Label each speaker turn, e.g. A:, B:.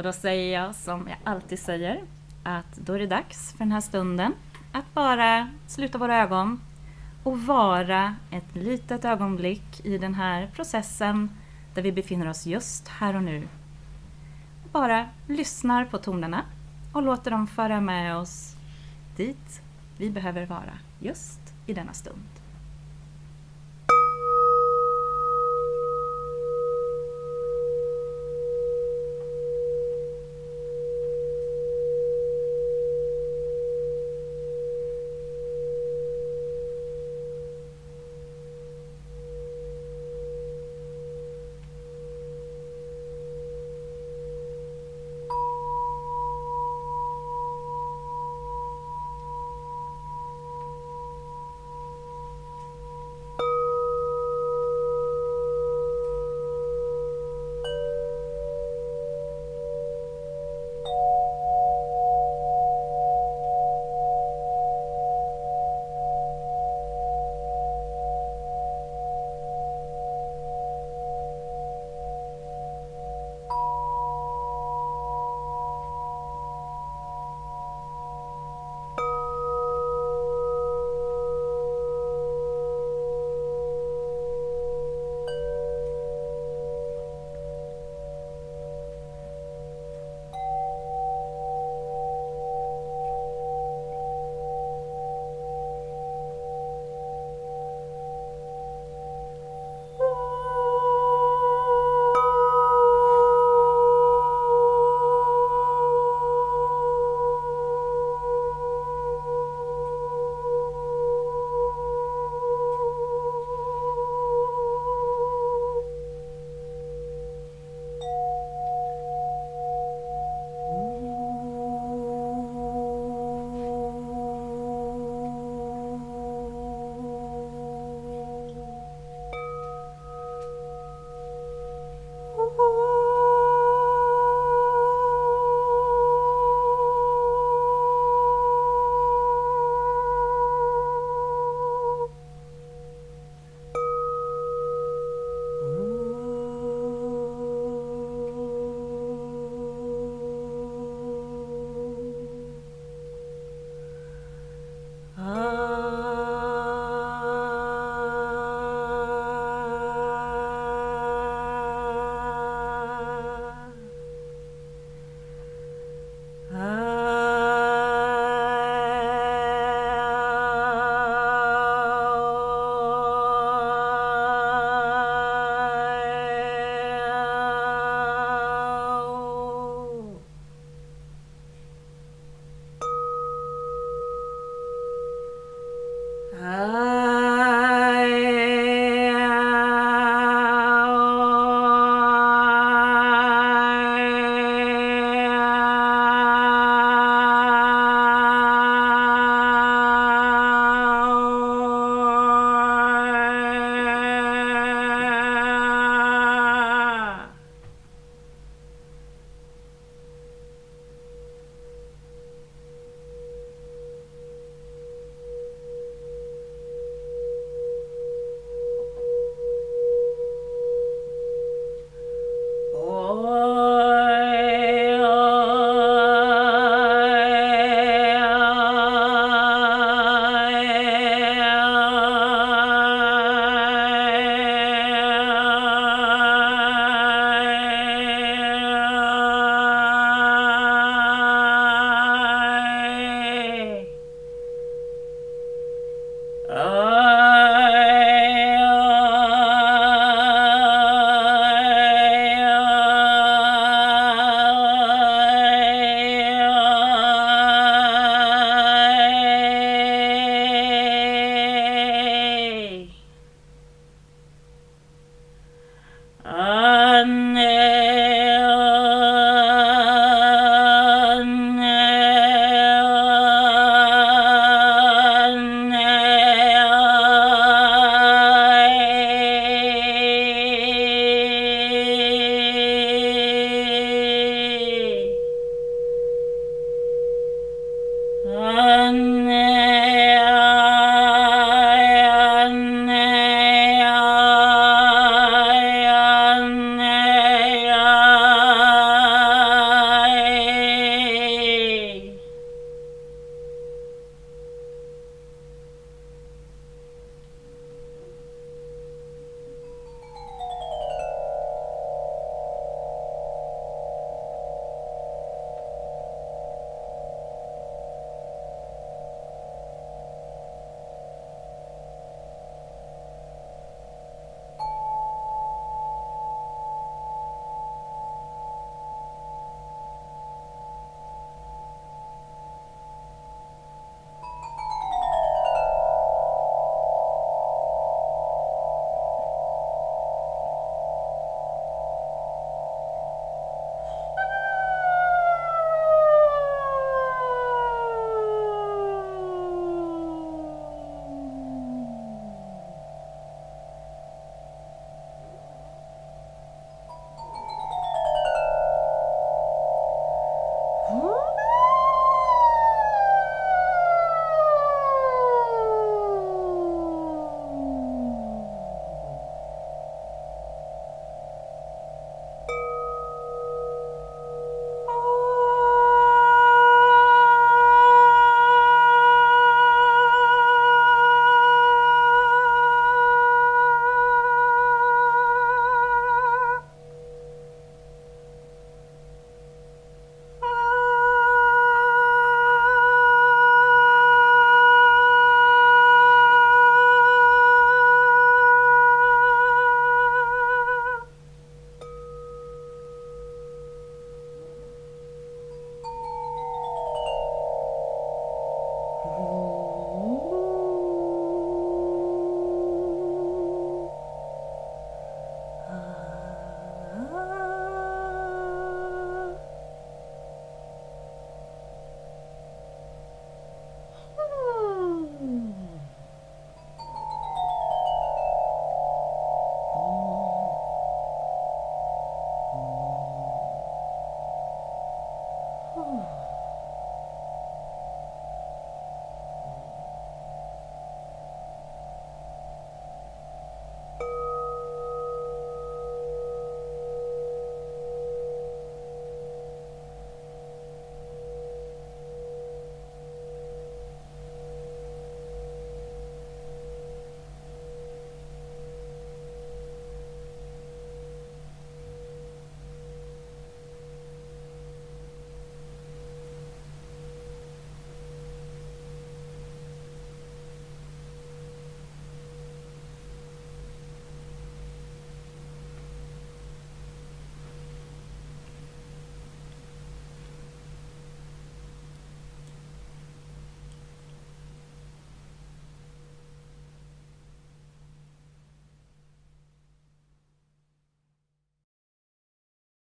A: Och då säger jag som jag alltid säger att då är det dags för den här stunden att bara sluta våra ögon och vara ett litet ögonblick i den här processen där vi befinner oss just här och nu. Bara lyssnar på tonerna och låter dem föra med oss dit vi behöver vara just i denna stund.
B: Oh.